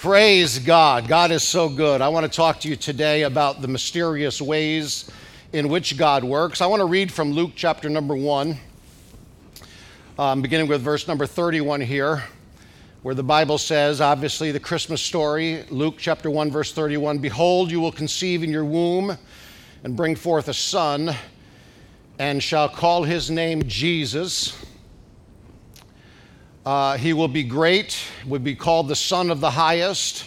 Praise God. God is so good. I want to talk to you today about the mysterious ways in which God works. I want to read from Luke chapter number 1, um, beginning with verse number 31 here, where the Bible says, obviously, the Christmas story, Luke chapter 1, verse 31 Behold, you will conceive in your womb and bring forth a son, and shall call his name Jesus uh, he will be great, will be called the Son of the Highest.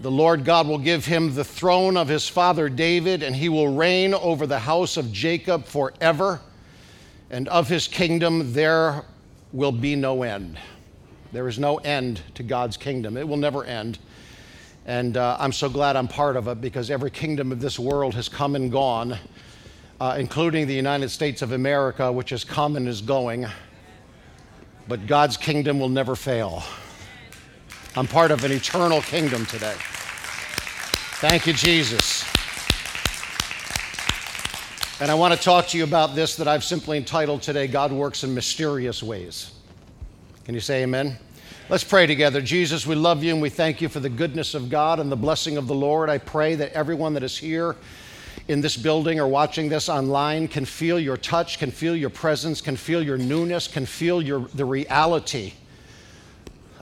The Lord God will give him the throne of his father David, and he will reign over the house of Jacob forever, and of his kingdom there will be no end. There is no end to God's kingdom, it will never end. And uh, I'm so glad I'm part of it because every kingdom of this world has come and gone, uh, including the United States of America, which has come and is going but God's kingdom will never fail. I'm part of an eternal kingdom today. Thank you, Jesus. And I want to talk to you about this that I've simply entitled today God Works in Mysterious Ways. Can you say amen? Let's pray together. Jesus, we love you and we thank you for the goodness of God and the blessing of the Lord. I pray that everyone that is here, in this building or watching this online can feel your touch, can feel your presence, can feel your newness, can feel your, the reality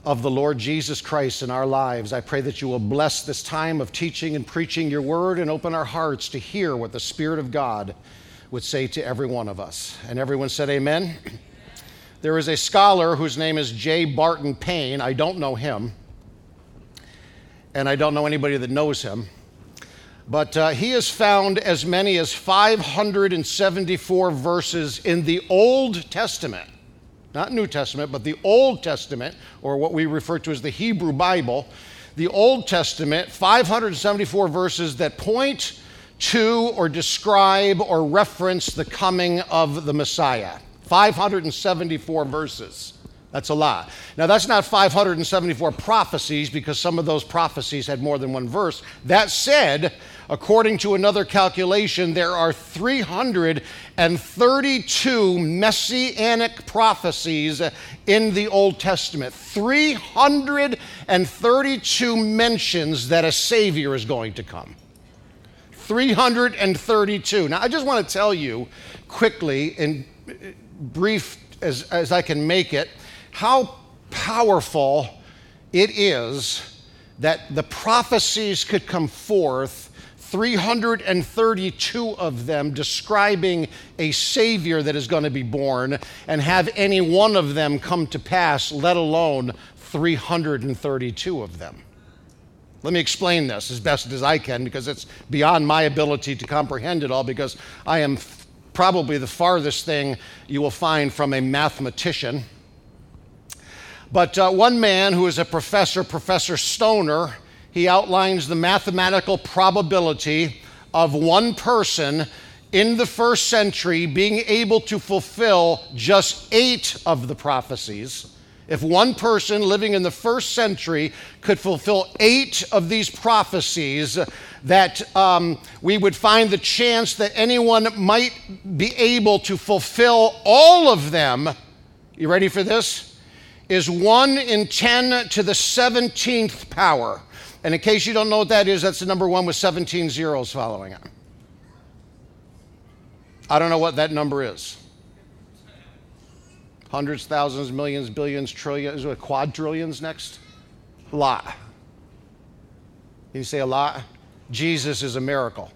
of the Lord Jesus Christ in our lives. I pray that you will bless this time of teaching and preaching your word and open our hearts to hear what the Spirit of God would say to every one of us. And everyone said, Amen. There is a scholar whose name is J. Barton Payne. I don't know him, and I don't know anybody that knows him. But uh, he has found as many as 574 verses in the Old Testament, not New Testament, but the Old Testament, or what we refer to as the Hebrew Bible. The Old Testament, 574 verses that point to or describe or reference the coming of the Messiah. 574 verses. That's a lot. Now, that's not 574 prophecies because some of those prophecies had more than one verse. That said, according to another calculation, there are 332 messianic prophecies in the Old Testament. 332 mentions that a Savior is going to come. 332. Now, I just want to tell you quickly, in brief as, as I can make it, how powerful it is that the prophecies could come forth 332 of them describing a Savior that is going to be born, and have any one of them come to pass, let alone 332 of them. Let me explain this as best as I can because it's beyond my ability to comprehend it all because I am probably the farthest thing you will find from a mathematician. But uh, one man who is a professor, Professor Stoner, he outlines the mathematical probability of one person in the first century being able to fulfill just eight of the prophecies. If one person living in the first century could fulfill eight of these prophecies, that um, we would find the chance that anyone might be able to fulfill all of them. You ready for this? Is 1 in 10 to the 17th power. And in case you don't know what that is, that's the number one with 17 zeros following it. I don't know what that number is. Hundreds, thousands, millions, billions, trillions, uh, quadrillions next? A lot. You say a lot? Jesus is a miracle.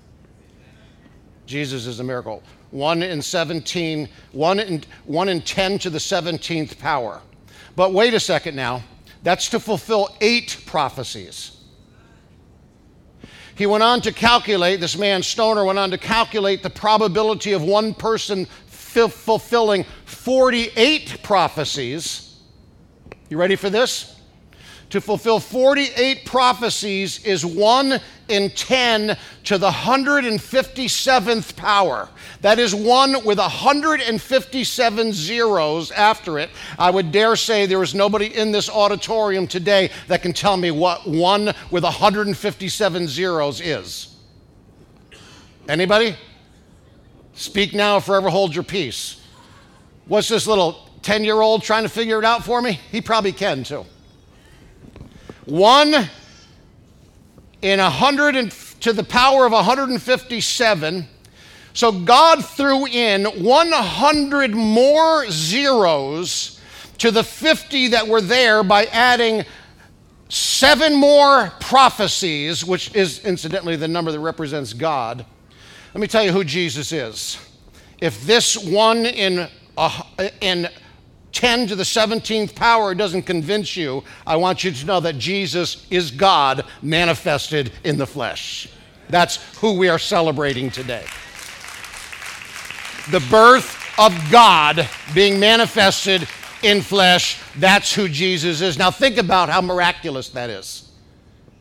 Jesus is a miracle. 1 in 17, 1 in, 1 in 10 to the 17th power. But wait a second now. That's to fulfill eight prophecies. He went on to calculate, this man Stoner went on to calculate the probability of one person f- fulfilling 48 prophecies. You ready for this? To fulfill 48 prophecies is one in 10 to the 157th power. That is one with 157 zeros after it. I would dare say there is nobody in this auditorium today that can tell me what one with 157 zeros is. Anybody? Speak now, forever hold your peace. What's this little 10 year old trying to figure it out for me? He probably can too. One in 100 and, to the power of 157. So God threw in 100 more zeros to the 50 that were there by adding seven more prophecies, which is incidentally the number that represents God. Let me tell you who Jesus is. If this one in, uh, in 10 to the 17th power doesn't convince you, I want you to know that Jesus is God manifested in the flesh. That's who we are celebrating today. The birth of God being manifested in flesh, that's who Jesus is. Now, think about how miraculous that is.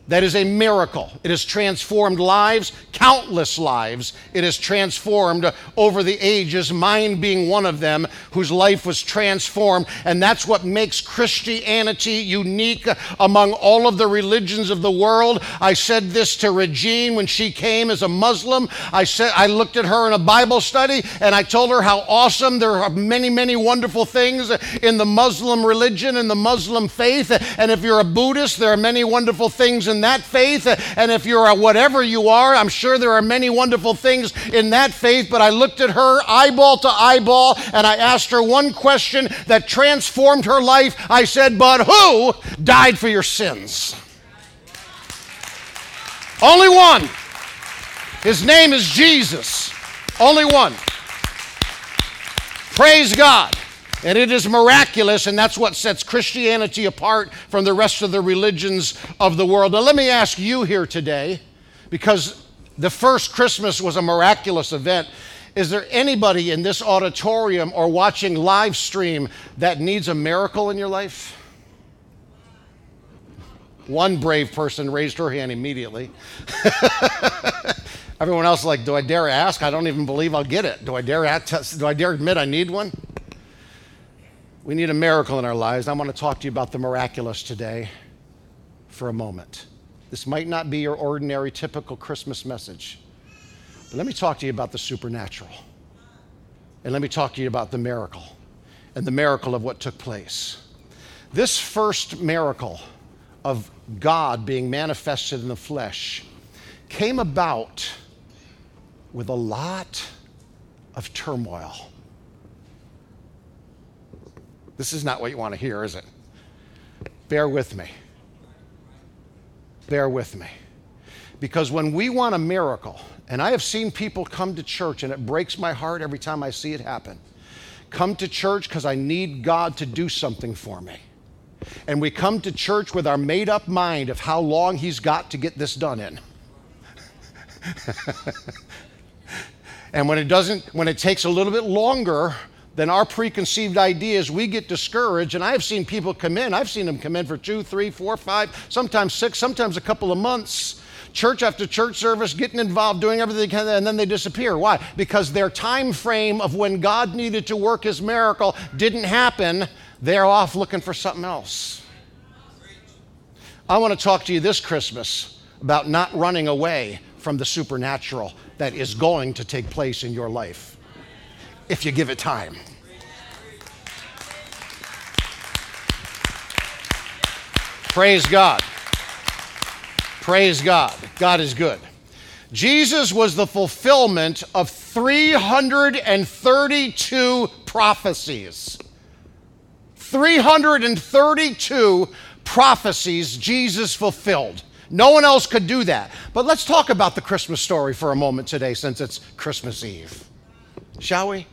That is a miracle. It has transformed lives, countless lives. It has transformed over the ages, mine being one of them, whose life was transformed. And that's what makes Christianity unique among all of the religions of the world. I said this to Regine when she came as a Muslim. I said I looked at her in a Bible study and I told her how awesome there are many, many wonderful things in the Muslim religion and the Muslim faith. And if you're a Buddhist, there are many wonderful things in in that faith. And if you're a whatever you are, I'm sure there are many wonderful things in that faith. But I looked at her eyeball to eyeball and I asked her one question that transformed her life. I said, But who died for your sins? Only one. His name is Jesus. Only one. Praise God. And it is miraculous, and that's what sets Christianity apart from the rest of the religions of the world. Now, let me ask you here today, because the first Christmas was a miraculous event. Is there anybody in this auditorium or watching live stream that needs a miracle in your life? One brave person raised her hand immediately. Everyone else like, do I dare ask? I don't even believe I'll get it. Do I dare do I dare admit I need one? We need a miracle in our lives. I want to talk to you about the miraculous today for a moment. This might not be your ordinary, typical Christmas message, but let me talk to you about the supernatural. And let me talk to you about the miracle and the miracle of what took place. This first miracle of God being manifested in the flesh came about with a lot of turmoil. This is not what you want to hear, is it? Bear with me. Bear with me. Because when we want a miracle, and I have seen people come to church, and it breaks my heart every time I see it happen. Come to church because I need God to do something for me. And we come to church with our made up mind of how long He's got to get this done in. and when it doesn't, when it takes a little bit longer than our preconceived ideas, we get discouraged. And I've seen people come in, I've seen them come in for two, three, four, five, sometimes six, sometimes a couple of months. Church after church service, getting involved, doing everything, and then they disappear. Why? Because their time frame of when God needed to work his miracle didn't happen. They're off looking for something else. I want to talk to you this Christmas about not running away from the supernatural that is going to take place in your life if you give it time. Praise God. Praise God. God is good. Jesus was the fulfillment of 332 prophecies. 332 prophecies Jesus fulfilled. No one else could do that. But let's talk about the Christmas story for a moment today since it's Christmas Eve. Shall we?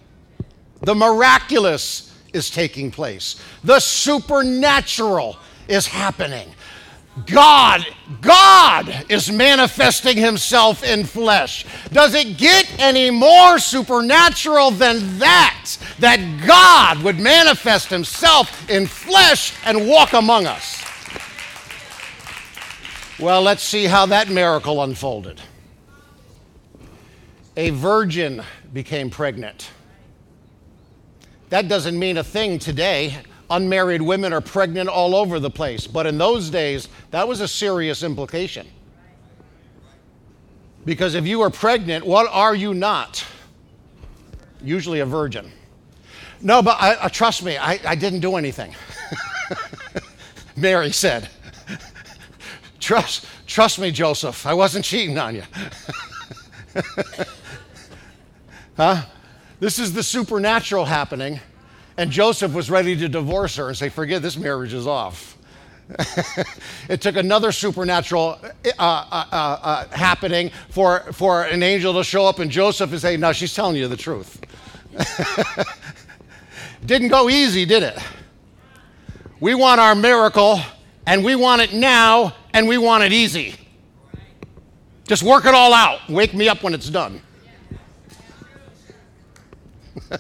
The miraculous is taking place, the supernatural is happening. God, God is manifesting himself in flesh. Does it get any more supernatural than that? That God would manifest himself in flesh and walk among us. Well, let's see how that miracle unfolded. A virgin became pregnant. That doesn't mean a thing today. Unmarried women are pregnant all over the place. But in those days, that was a serious implication. Because if you are pregnant, what are you not? Usually a virgin. No, but I, uh, trust me, I, I didn't do anything. Mary said, trust, trust me, Joseph, I wasn't cheating on you. huh? This is the supernatural happening. And Joseph was ready to divorce her and say, forget this marriage is off. it took another supernatural uh, uh, uh, uh, happening for, for an angel to show up and Joseph and say, No, she's telling you the truth. Didn't go easy, did it? We want our miracle and we want it now and we want it easy. Just work it all out. Wake me up when it's done.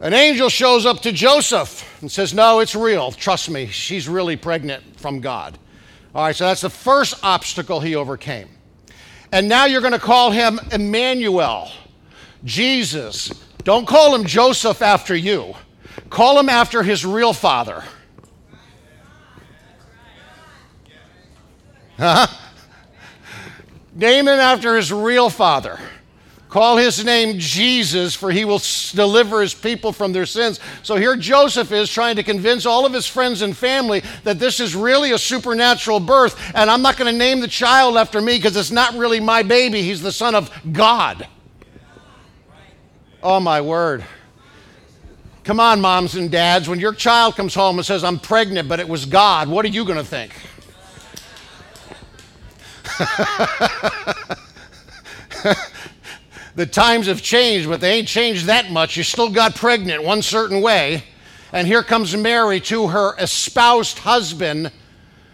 An angel shows up to Joseph and says, No, it's real. Trust me, she's really pregnant from God. All right, so that's the first obstacle he overcame. And now you're going to call him Emmanuel, Jesus. Don't call him Joseph after you, call him after his real father. Huh? Name him after his real father. Call his name Jesus, for he will deliver his people from their sins. So here Joseph is trying to convince all of his friends and family that this is really a supernatural birth, and I'm not going to name the child after me because it's not really my baby. He's the son of God. Oh, my word. Come on, moms and dads. When your child comes home and says, I'm pregnant, but it was God, what are you going to think? the times have changed, but they ain't changed that much. You still got pregnant one certain way. And here comes Mary to her espoused husband.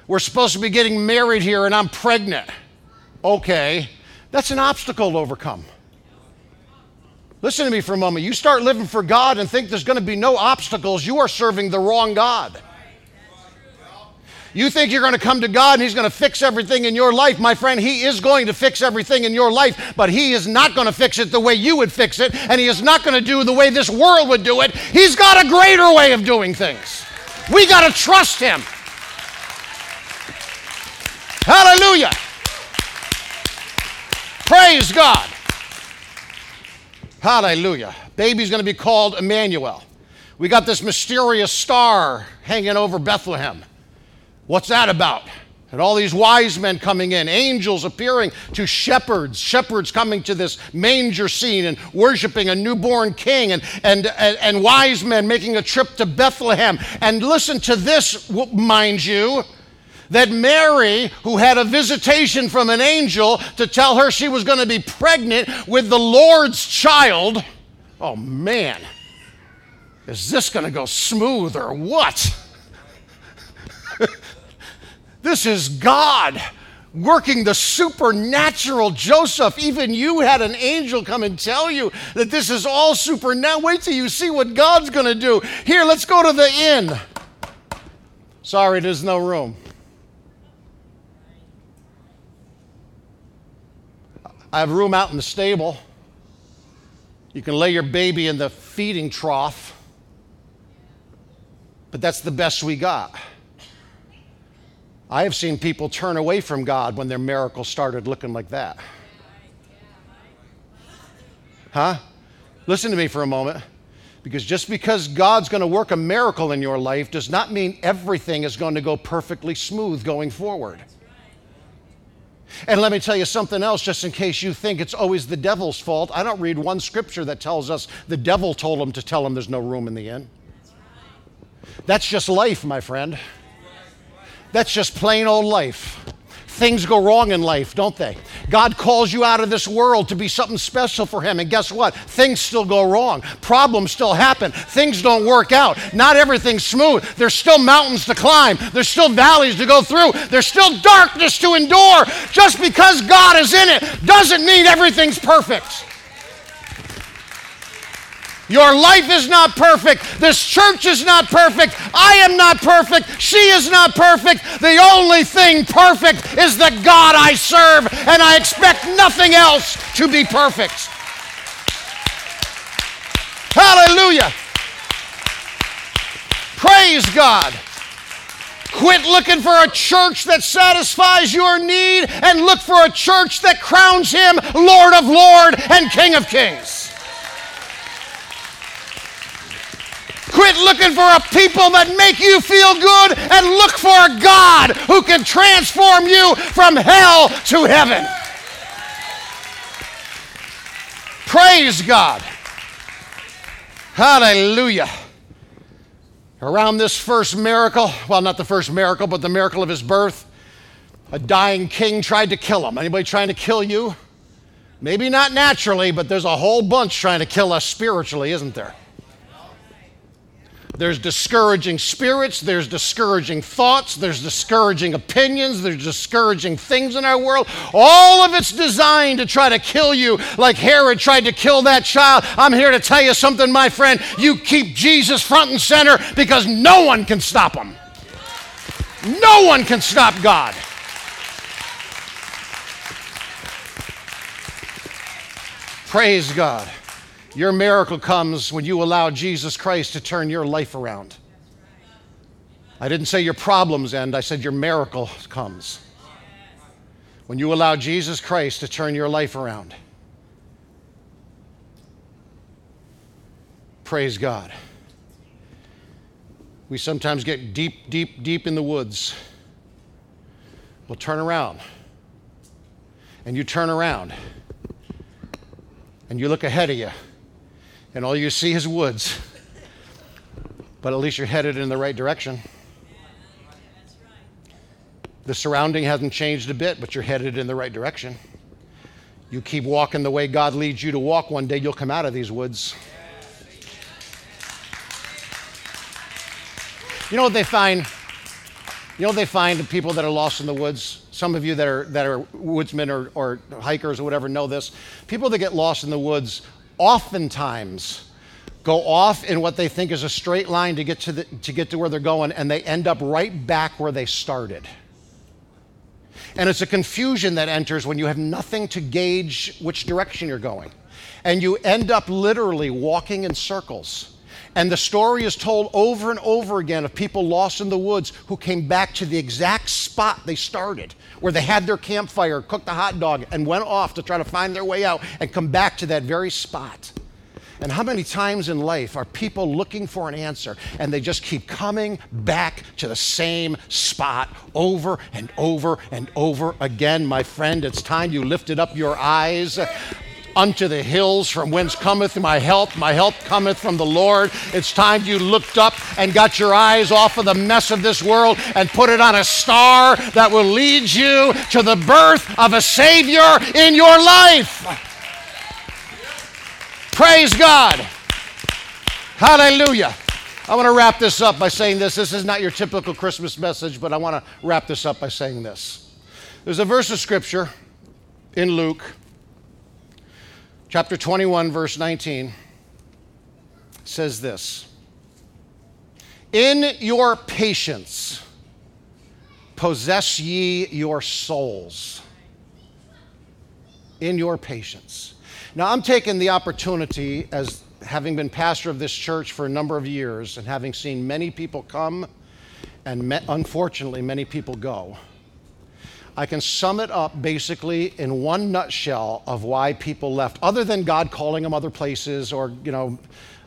We're supposed to be getting married here, and I'm pregnant. Okay, that's an obstacle to overcome. Listen to me for a moment. You start living for God and think there's going to be no obstacles, you are serving the wrong God. You think you're going to come to God and He's going to fix everything in your life. My friend, He is going to fix everything in your life, but He is not going to fix it the way you would fix it, and He is not going to do the way this world would do it. He's got a greater way of doing things. We got to trust Him. Hallelujah. Praise God. Hallelujah. Baby's going to be called Emmanuel. We got this mysterious star hanging over Bethlehem. What's that about? And all these wise men coming in, angels appearing to shepherds, shepherds coming to this manger scene and worshiping a newborn king, and, and, and, and wise men making a trip to Bethlehem. And listen to this, mind you that Mary, who had a visitation from an angel to tell her she was going to be pregnant with the Lord's child, oh man, is this going to go smooth or what? This is God working the supernatural. Joseph, even you had an angel come and tell you that this is all super. Now, wait till you see what God's going to do. Here, let's go to the inn. Sorry, there's no room. I have room out in the stable. You can lay your baby in the feeding trough, but that's the best we got. I have seen people turn away from God when their miracle started looking like that. Huh? Listen to me for a moment. Because just because God's going to work a miracle in your life does not mean everything is going to go perfectly smooth going forward. And let me tell you something else, just in case you think it's always the devil's fault. I don't read one scripture that tells us the devil told him to tell him there's no room in the inn. That's just life, my friend. That's just plain old life. Things go wrong in life, don't they? God calls you out of this world to be something special for Him. And guess what? Things still go wrong. Problems still happen. Things don't work out. Not everything's smooth. There's still mountains to climb. There's still valleys to go through. There's still darkness to endure. Just because God is in it doesn't mean everything's perfect. Your life is not perfect. This church is not perfect. I am not perfect. She is not perfect. The only thing perfect is the God I serve, and I expect nothing else to be perfect. Hallelujah. Praise God. Quit looking for a church that satisfies your need and look for a church that crowns him Lord of Lord and King of Kings. Quit looking for a people that make you feel good and look for a God who can transform you from hell to heaven. Praise God. Hallelujah. Around this first miracle, well, not the first miracle, but the miracle of his birth, a dying king tried to kill him. Anybody trying to kill you? Maybe not naturally, but there's a whole bunch trying to kill us spiritually, isn't there? There's discouraging spirits, there's discouraging thoughts, there's discouraging opinions, there's discouraging things in our world. All of it's designed to try to kill you, like Herod tried to kill that child. I'm here to tell you something, my friend. You keep Jesus front and center because no one can stop him. No one can stop God. Praise God. Your miracle comes when you allow Jesus Christ to turn your life around. I didn't say your problems end, I said your miracle comes. When you allow Jesus Christ to turn your life around. Praise God. We sometimes get deep, deep, deep in the woods. We'll turn around. And you turn around. And you look ahead of you and all you see is woods. But at least you're headed in the right direction. The surrounding hasn't changed a bit, but you're headed in the right direction. You keep walking the way God leads you to walk, one day you'll come out of these woods. You know what they find? You know what they find the people that are lost in the woods? Some of you that are, that are woodsmen or, or hikers or whatever know this. People that get lost in the woods oftentimes go off in what they think is a straight line to get to, the, to get to where they're going, and they end up right back where they started. And it's a confusion that enters when you have nothing to gauge which direction you're going. And you end up literally walking in circles. And the story is told over and over again of people lost in the woods who came back to the exact spot they started, where they had their campfire, cooked a hot dog, and went off to try to find their way out and come back to that very spot. And how many times in life are people looking for an answer and they just keep coming back to the same spot over and over and over again? My friend, it's time you lifted up your eyes unto the hills from whence cometh my help. My help cometh from the Lord. It's time you looked up and got your eyes off of the mess of this world and put it on a star that will lead you to the birth of a Savior in your life. Praise God. Hallelujah. I want to wrap this up by saying this. This is not your typical Christmas message, but I want to wrap this up by saying this. There's a verse of scripture in Luke chapter 21, verse 19 says this In your patience possess ye your souls. In your patience. Now, I'm taking the opportunity as having been pastor of this church for a number of years and having seen many people come and unfortunately many people go I can sum it up basically in one nutshell of why people left, other than God calling them other places or, you know,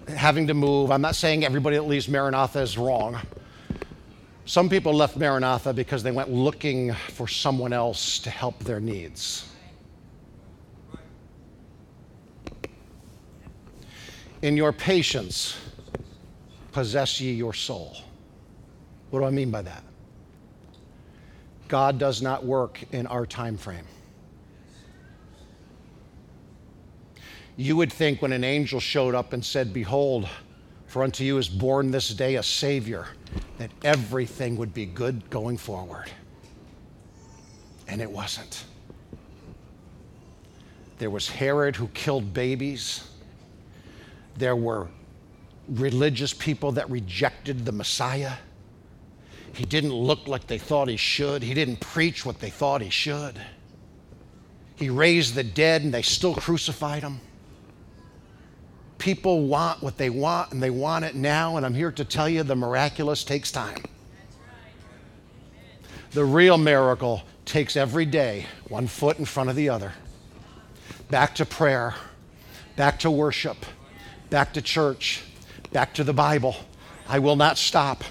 having to move. I'm not saying everybody that leaves Maranatha is wrong. Some people left Maranatha because they went looking for someone else to help their needs. In your patience, possess ye your soul. What do I mean by that? God does not work in our time frame. You would think when an angel showed up and said, Behold, for unto you is born this day a Savior, that everything would be good going forward. And it wasn't. There was Herod who killed babies. there were religious people that rejected the Messiah. He didn't look like they thought he should. He didn't preach what they thought he should. He raised the dead and they still crucified him. People want what they want and they want it now. And I'm here to tell you the miraculous takes time. The real miracle takes every day, one foot in front of the other. Back to prayer, back to worship, back to church, back to the Bible. I will not stop.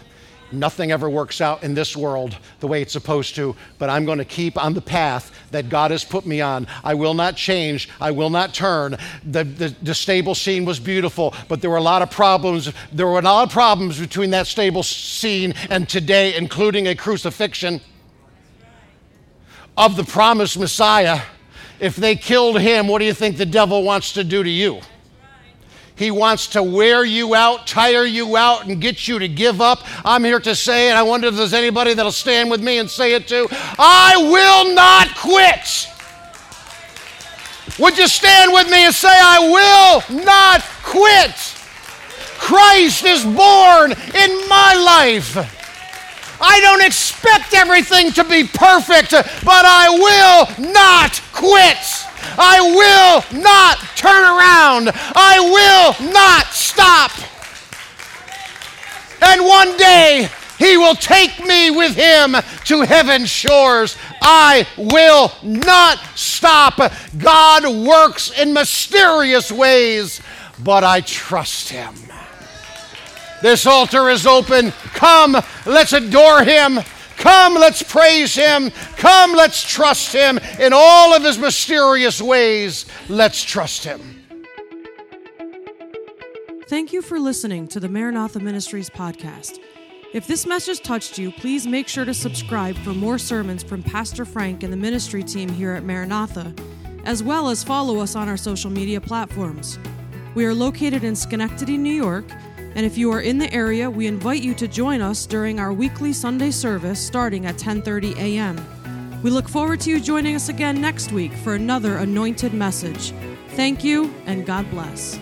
Nothing ever works out in this world the way it's supposed to, but I'm going to keep on the path that God has put me on. I will not change. I will not turn. The, the, the, stable scene was beautiful, but there were a lot of problems. There were a lot of problems between that stable scene and today, including a crucifixion of the promised Messiah. If they killed him, what do you think the devil wants to do to you? He wants to wear you out, tire you out, and get you to give up. I'm here to say, and I wonder if there's anybody that'll stand with me and say it too I will not quit. Would you stand with me and say, I will not quit? Christ is born in my life. I don't expect everything to be perfect, but I will not quit. I will not turn around. I will not stop. And one day, he will take me with him to heaven's shores. I will not stop. God works in mysterious ways, but I trust him. This altar is open. Come, let's adore him. Come, let's praise him. Come, let's trust him in all of his mysterious ways. Let's trust him. Thank you for listening to the Maranatha Ministries podcast. If this message touched you, please make sure to subscribe for more sermons from Pastor Frank and the ministry team here at Maranatha, as well as follow us on our social media platforms. We are located in Schenectady, New York and if you are in the area, we invite you to join us during our weekly Sunday service starting at 10:30 a.m. We look forward to you joining us again next week for another anointed message. Thank you and God bless.